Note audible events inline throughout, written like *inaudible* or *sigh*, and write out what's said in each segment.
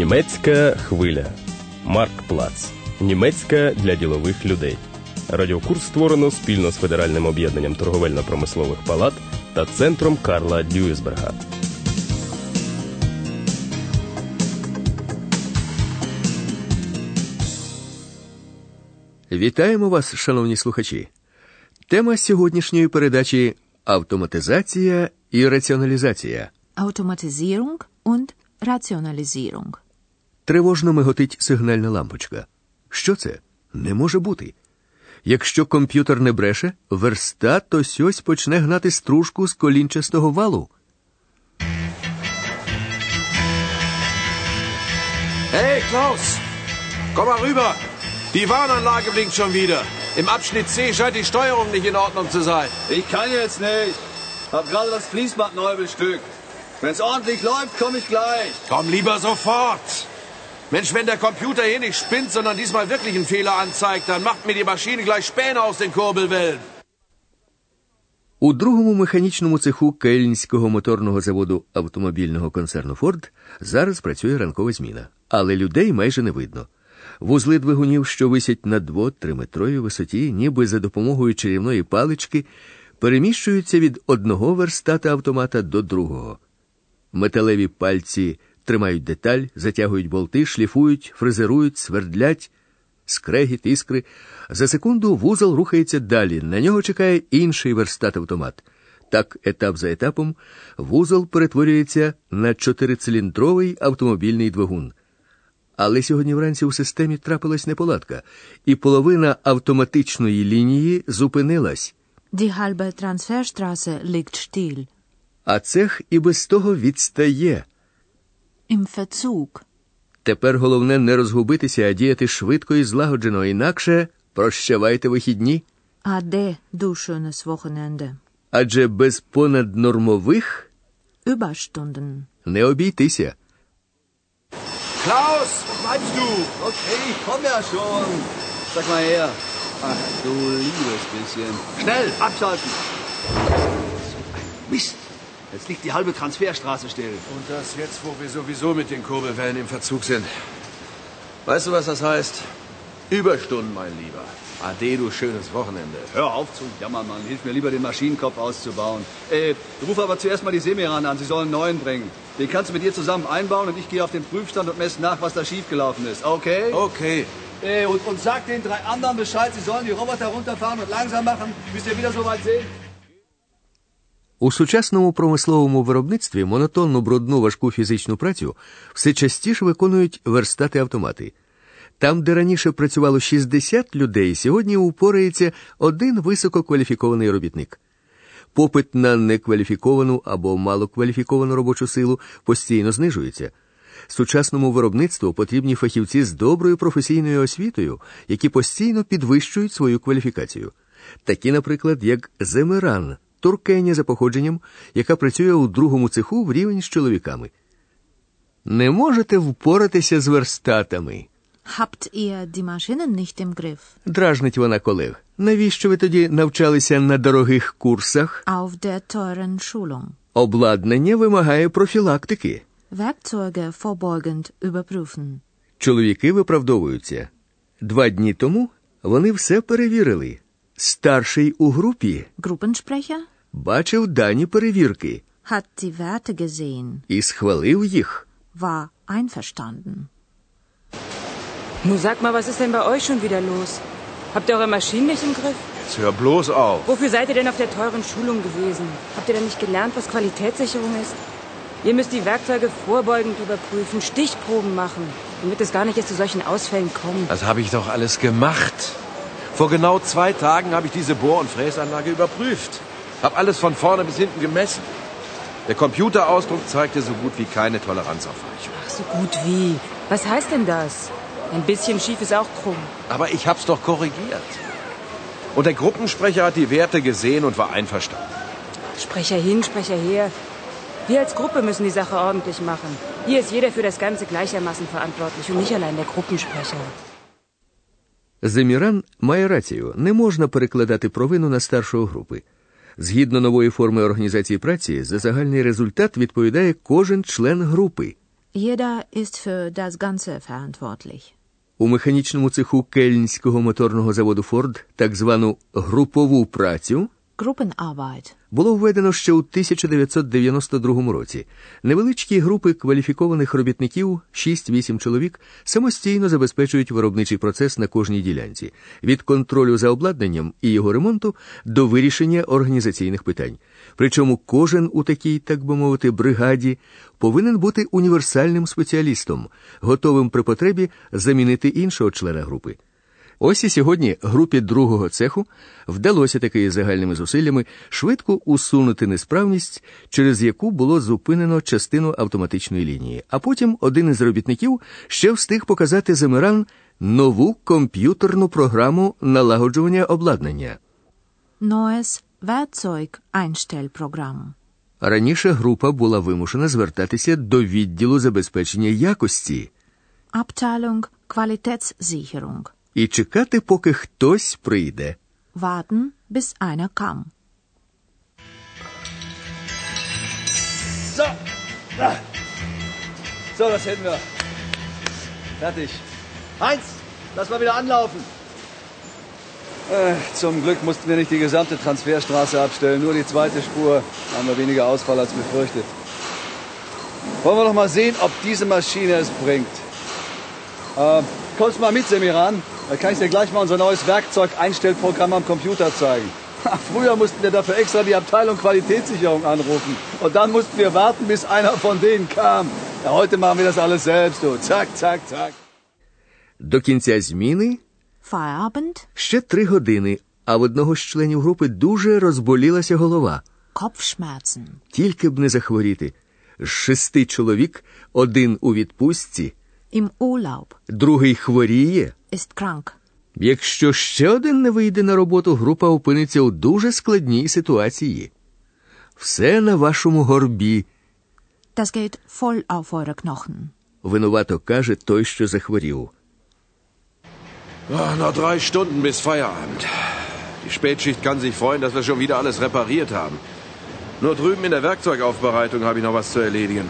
Німецька хвиля. Марк Плац. Німецька для ділових людей. Радіокурс створено спільно з Федеральним об'єднанням торговельно-промислових палат та центром Карла Дюйсберга. Вітаємо вас, шановні слухачі. Тема сьогоднішньої передачі автоматизація і раціоналізація. Automatisierung und Rationalisierung. Тривожно миготить сигнальна лампочка. Що це? Не може бути. Якщо комп'ютер не бреше, верстат ось ось почне гнати стружку з колінчастого валу. Hey, Klaus! Komm mal rüber! Die Warnanlage blinkt schon wieder. Im Abschnitt C scheint die Steuerung nicht in Ordnung zu sein. Ich kann jetzt nicht. Hab gerade das Fließband neu bestückt. Wenn's ordentlich läuft, komme ich gleich. Komm lieber sofort! Mensch, wenn der Computer hier nicht spinnt, sondern diesmal wirklich einen Fehler anzeigt, dann macht mir die Maschine gleich Späne aus den Kurbelwellen. У другому механічному цеху Кельнського моторного заводу автомобільного концерну Форд зараз працює ранкова зміна, але людей майже не видно. Вузли двигунів, що висять на 2-3-метровій висоті, ніби за допомогою чарівної палички, переміщуються від одного верстата автомата до другого. Металеві пальці тримають деталь, затягують болти, шліфують, фрезерують, свердлять, скрегіт, іскри. За секунду вузол рухається далі. На нього чекає інший верстат-автомат. Так, етап за етапом, вузол перетворюється на чотирициліндровий автомобільний двигун. Але сьогодні вранці у системі трапилась неполадка, і половина автоматичної лінії зупинилась, Die halbe Transferstraße liegt still. а цех і без того відстає. Im Verzug. Тепер головне не розгубитися, а діяти швидко і злагоджено, інакше прощавайте вихідні. Ade, du schönes Wochenende. Адже без понаднормових Überstunden. не обійтися. Klaus, wo bleibst du? Okay, ich komm ja schon. Sag mal her. Ach, du liebes bisschen. Schnell, abschalten. Mist. Jetzt liegt die halbe Transferstraße still. Und das jetzt, wo wir sowieso mit den Kurbelwellen im Verzug sind. Weißt du, was das heißt? Überstunden, mein Lieber. Ade, du schönes Wochenende. Hör auf zu jammern, Mann. Hilf mir lieber, den Maschinenkopf auszubauen. Äh, ruf aber zuerst mal die Semiran an. Sie sollen einen neuen bringen. Den kannst du mit ihr zusammen einbauen und ich gehe auf den Prüfstand und messe nach, was da schiefgelaufen ist. Okay? Okay. Äh, und, und sag den drei anderen Bescheid, sie sollen die Roboter runterfahren und langsam machen, bis wir wieder so weit sind. У сучасному промисловому виробництві монотонну брудну важку фізичну працю все частіше виконують верстати-автомати. Там, де раніше працювало 60 людей, сьогодні упорається один висококваліфікований робітник. Попит на некваліфіковану або малокваліфіковану робочу силу постійно знижується. Сучасному виробництву потрібні фахівці з доброю професійною освітою, які постійно підвищують свою кваліфікацію. Такі, наприклад, як Земеран, туркеня за походженням, яка працює у другому цеху в рівень з чоловіками. Не можете впоратися з верстатами. Habt ihr die Maschinen nicht im Griff? Дражнить вона колег. Навіщо ви тоді навчалися на дорогих курсах? Auf der teuren Schulung. Обладнання вимагає профілактики. Werkzeuge vorbeugend überprüfen. Чоловіки виправдовуються. Два дні тому вони все перевірили. Старший у групі Gruppensprecher бачив дані перевірки hat die Werte gesehen, і схвалив їх. war einverstanden. Nun sag mal, was ist denn bei euch schon wieder los? Habt ihr eure Maschinen nicht im Griff? Jetzt hör bloß auf. Wofür seid ihr denn auf der teuren Schulung gewesen? Habt ihr denn nicht gelernt, was Qualitätssicherung ist? Ihr müsst die Werkzeuge vorbeugend überprüfen, Stichproben machen, damit es gar nicht erst zu solchen Ausfällen kommt. Das habe ich doch alles gemacht. Vor genau zwei Tagen habe ich diese Bohr- und Fräsanlage überprüft. Hab alles von vorne bis hinten gemessen. Der Computerausdruck zeigte so gut wie keine Toleranzaufweichung. Ach, so gut wie. Was heißt denn das? Ein bisschen schief ist auch krumm. Aber ich hab's doch korrigiert. Und der Gruppensprecher hat die Werte gesehen und war einverstanden. Sprecher hin, Sprecher her. Wir als Gruppe müssen die Sache ordentlich machen. Hier ist jeder für das Ganze gleichermaßen verantwortlich und nicht allein der Gruppensprecher. Земіран має рацію, не можна перекладати провину на старшого групи. Згідно нової форми організації праці, за загальний результат відповідає кожен член групи. Jeder ist für das Ganze verantwortlich. У механічному цеху Кельнського моторного заводу Форд так звану групову працю. Було введено ще у 1992 році. Невеличкі групи кваліфікованих робітників, 6-8 чоловік, самостійно забезпечують виробничий процес на кожній ділянці від контролю за обладнанням і його ремонту до вирішення організаційних питань. Причому кожен у такій, так би мовити, бригаді повинен бути універсальним спеціалістом, готовим при потребі замінити іншого члена групи. Ось і сьогодні групі другого цеху вдалося таки загальними зусиллями швидко усунути несправність, через яку було зупинено частину автоматичної лінії. А потім один із робітників ще встиг показати замиран нову комп'ютерну програму налагоджування обладнання. Neues Werkzeug-Einstellprogramm. Раніше група була вимушена звертатися до відділу забезпечення якості Abteilung Qualitätssicherung. і чекати, поки хтось прийде. Warten, bis einer kam. So. Ah. So, das hätten wir. Fertig. Heinz, lass mal wieder anlaufen. Äh, zum Glück mussten wir nicht die gesamte Transferstraße abstellen, nur die zweite Spur. Haben wir weniger Ausfall als befürchtet. Wollen wir doch mal sehen, ob diese Maschine es bringt. Äh, kommst du mal mit, Semiran? Da kann ich dir gleich mal unser neues Werkzeug-Einstellprogramm am Computer zeigen. *laughs* Ha, Früher mussten wir dafür extra die Abteilung Qualitätssicherung anrufen. Und dann mussten wir warten, bis einer von denen kam. Ja, heute machen wir das alles selbst, du. Zack, zack, zack. До кінця зміни Feierabend, ще три години, а в одного з членів групи дуже розболілася голова. Kopfschmerzen. Тільки б не захворіти. З шести чоловік один у відпустці, Im Urlaub. другий хворіє. Ist krank. Якщо ще один не вийде на роботу, група опиниться у дуже складній ситуації. Все на вашому горбі, Das geht voll auf eure Knochen. винувато каже той, що захворів. Ah, noch drei Stunden bis Feierabend. Die Spätschicht kann sich freuen, dass wir schon wieder alles repariert haben. Nur drüben in der Werkzeugaufbereitung habe ich noch was zu erledigen.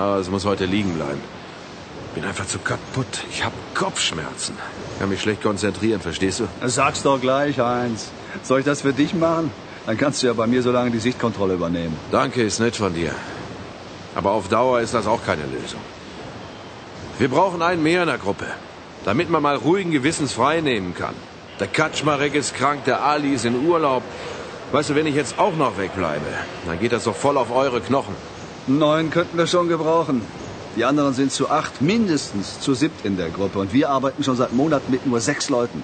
Aber es muss heute liegen bleiben. Bin einfach zu kaputt. Ich habe Kopfschmerzen. Kann mich schlecht konzentrieren, verstehst du? Sag's doch gleich, Heinz. Soll ich das für dich machen? Dann kannst du ja bei mir so lange die Sichtkontrolle übernehmen. Danke, ist nett von dir. Aber auf Dauer ist das auch keine Lösung. Wir brauchen einen mehr in der Gruppe, damit man mal ruhigen Gewissens frei nehmen kann. Der Kaczmarek ist krank, der Ali ist in Urlaub. Weißt du, wenn ich jetzt auch noch wegbleibe, dann geht das doch voll auf eure Knochen. Neuen könnten wir schon gebrauchen. Die anderen sind zu acht, mindestens zu siebt in der Gruppe. Und wir arbeiten schon seit Monaten mit nur sechs Leuten.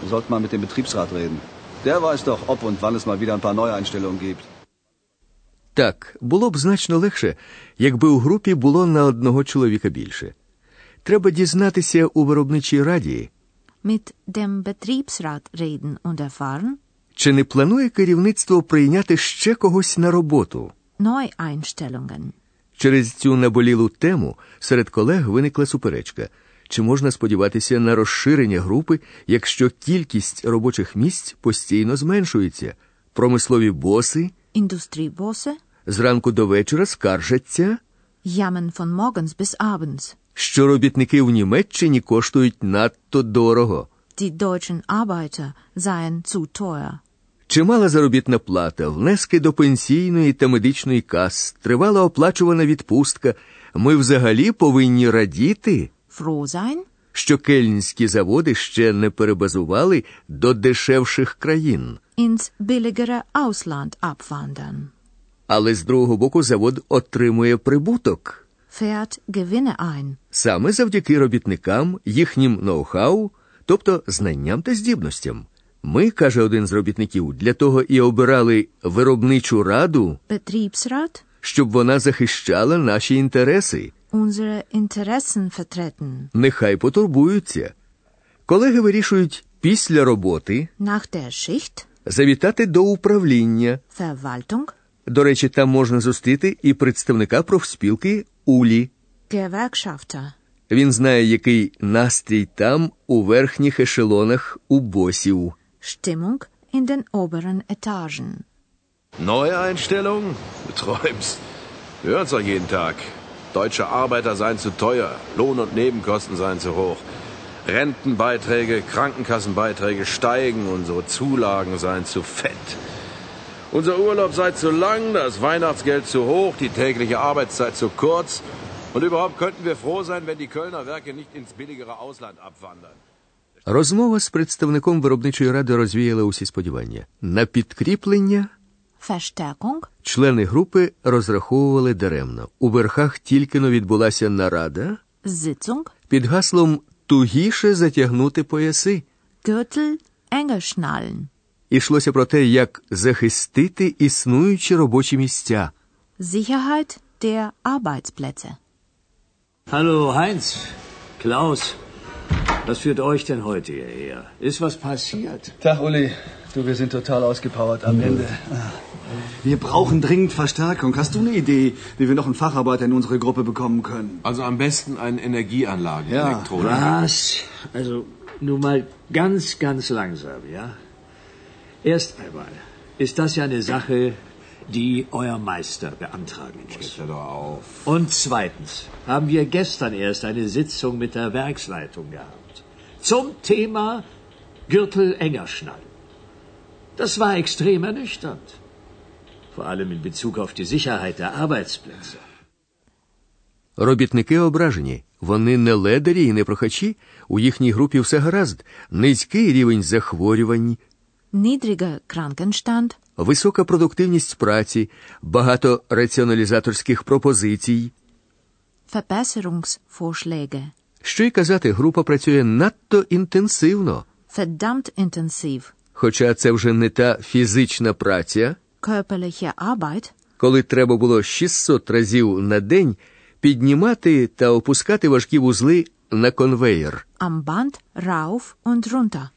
Wir sollten mal mit dem Betriebsrat reden. Der weiß doch, ob und wann es mal wieder ein paar Neueinstellungen gibt. Так, було б значно легше, якби у групі було на одного чоловіка більше. Треба дізнатися у виробничій раді, Mit dem Betriebsrat reden und erfahren. чи не планує керівництво прийняти ще когось на роботу. Neueinstellungen. Через цю наболілу тему серед колег виникла суперечка. Чи можна сподіватися на розширення групи, якщо кількість робочих місць постійно зменшується? Промислові боси Industriebosse. зранку до вечора скаржаться, Jammern von morgens bis abends. що робітники в Німеччині коштують надто дорого. Die deutschen Arbeiter seien zu teuer. Чимала заробітна плата, внески до пенсійної та медичної кас, тривала оплачувана відпустка. Ми взагалі повинні радіти, Froh що кельнські заводи ще не перебазували до дешевших країн. Ins billigere Ausland abwandern. Але з другого боку завод отримує прибуток Fährt Gewinne ein. саме завдяки робітникам, їхнім ноу-хау, тобто знанням та здібностям. Ми, каже один з робітників, для того і обирали виробничу раду, Betriebsrat? щоб вона захищала наші інтереси. Unsere Interessen vertreten. Нехай потурбуються. Колеги вирішують після роботи Nach der Schicht? завітати до управління. Verwaltung? До речі, там можна зустріти і представника профспілки Улі. Gewerkschafter. Він знає, який настрій там у верхніх ешелонах у босів. Stimmung in den oberen Etagen. Neue Einstellungen? Du träumst. Wir hören's doch jeden Tag. Deutsche Arbeiter seien zu teuer, Lohn- und Nebenkosten seien zu hoch. Rentenbeiträge, Krankenkassenbeiträge steigen, unsere Zulagen seien zu fett. Unser Urlaub sei zu lang, das Weihnachtsgeld zu hoch, die tägliche Arbeitszeit zu kurz. Und überhaupt könnten wir froh sein, wenn die Kölner Werke nicht ins billigere Ausland abwandern. Розмова з представником виробничої ради розвіяла усі сподівання. На підкріплення Verstärkung, члени групи розраховували даремно. У верхах тільки но відбулася нарада Sitzung, під гаслом тугіше затягнути пояси. Ішлося про те, як захистити існуючі робочі місця. Sicherheit der Arbeitsplätze. Hallo Heinz, Klaus. Was führt euch denn heute hierher? Ist was passiert? Tag, Uli. Du, wir sind total ausgepowert am Ende. Wir brauchen dringend Verstärkung. Hast du eine Idee, wie wir noch einen Facharbeiter in unsere Gruppe bekommen können? Also am besten einen Energieanlagen, Ja. Elektroniker. Was? Also nur mal ganz, ganz langsam, ja? Erst einmal ist das ja eine Sache, die euer Meister beantragen muss. Hör doch auf. Und zweitens haben wir gestern erst eine Sitzung mit der Werksleitung gehabt. Zum Thema Gürtel enger schnallen. Das war extrem ernüchternd. Vor allem in Bezug auf die Sicherheit der Arbeitsplätze. Робітники ображені. Вони не ледарі і не прохачі. У їхній групі все гаразд. Низький рівень захворювань, Niedriger Krankenstand, висока продуктивність праці, багато раціоналізаторських пропозицій. Verbesserungsvorschläge, Що й казати, група працює надто інтенсивно. verdammt intensiv, Хоча це вже не та фізична праця, körperliche Arbeit, коли треба було 600 разів на день піднімати та опускати важкі вузли на конвеєр. am Band rauf und runter.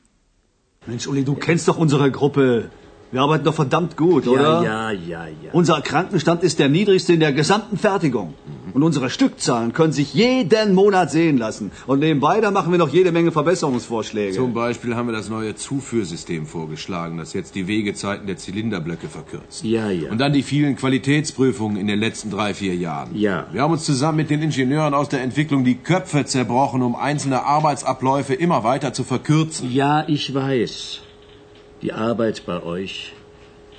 Mensch, Uli, du kennst doch unsere Gruppe. Wir arbeiten doch verdammt gut, oder? Ja, ja, ja, ja. Unser Krankenstand ist der niedrigste in der gesamten Fertigung. Und unsere Stückzahlen können sich jeden Monat sehen lassen. Und nebenbei, da machen wir noch jede Menge Verbesserungsvorschläge. Zum Beispiel haben wir das neue Zuführsystem vorgeschlagen, das jetzt die Wegezeiten der Zylinderblöcke verkürzt. Ja, ja. Und dann die vielen Qualitätsprüfungen in den letzten drei, vier Jahren. Ja. Wir haben uns zusammen mit den Ingenieuren aus der Entwicklung die Köpfe zerbrochen, um einzelne Arbeitsabläufe immer weiter zu verkürzen. Ja, ich weiß. Die Arbeit bei euch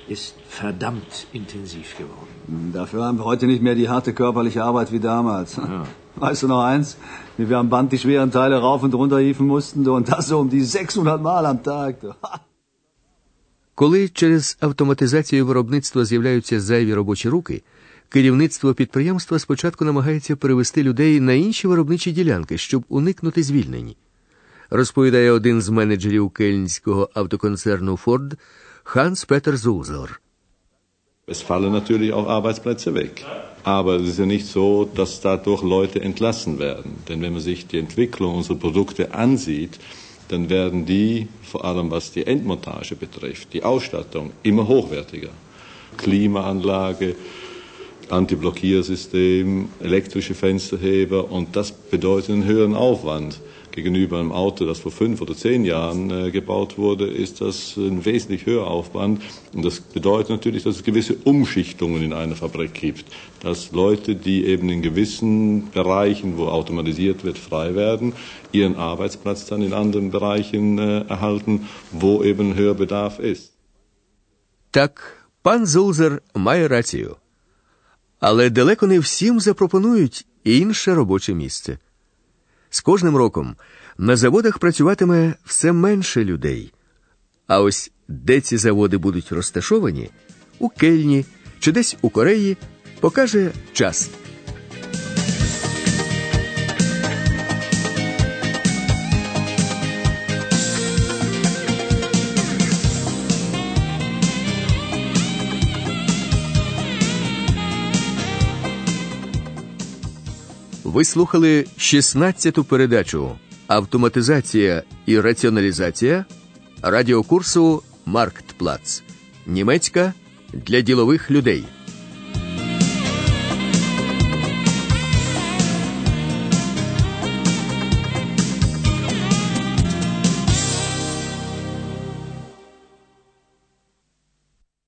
ist verdammt intensiv geworden. Dafür haben wir heute nicht mehr die harte körperliche Arbeit wie damals. Weißt du noch eins? Wie wir am Band die schweren Teile rauf und runter hieven mussten, und das so um die 600 Mal am Tag. Коли через автоматизацію виробництва з'являються зайві робочі руки, керівництво підприємства спочатку намагається перевести людей на інші виробничі ділянки, щоб уникнути звільнень. Розповідає один з менеджерів кельнського автоконцерну Ford Ханс Петер Зулзер. Es fallen natürlich auch Arbeitsplätze weg. Aber es ist ja nicht so, dass dadurch Leute entlassen werden. Denn wenn man sich die Entwicklung unserer Produkte ansieht, dann werden die, vor allem was die Endmontage betrifft, die Ausstattung, immer hochwertiger. Klimaanlage, Antiblockiersystem, elektrische Fensterheber und das bedeutet einen höheren Aufwand. Gegenüber einem Auto, das vor fünf oder zehn Jahren äh, gebaut wurde, ist das ein wesentlich höherer Aufwand. Und das bedeutet natürlich, dass es gewisse Umschichtungen in einer Fabrik gibt. Dass Leute, die eben in gewissen Bereichen, wo automatisiert wird, frei werden, ihren Arbeitsplatz dann in anderen Bereichen äh, erhalten, wo eben höher Bedarf ist. Так, пан Зулзер має рацію. Але далеко не всім запропонують інше робоче місце. З кожним роком на заводах працюватиме все менше людей. А ось де ці заводи будуть розташовані у Кельні чи десь у Кореї, покаже час. Ви слухали 16-ту передачу Автоматизація і раціоналізація радіокурсу Марктплац. Німецька для ділових людей.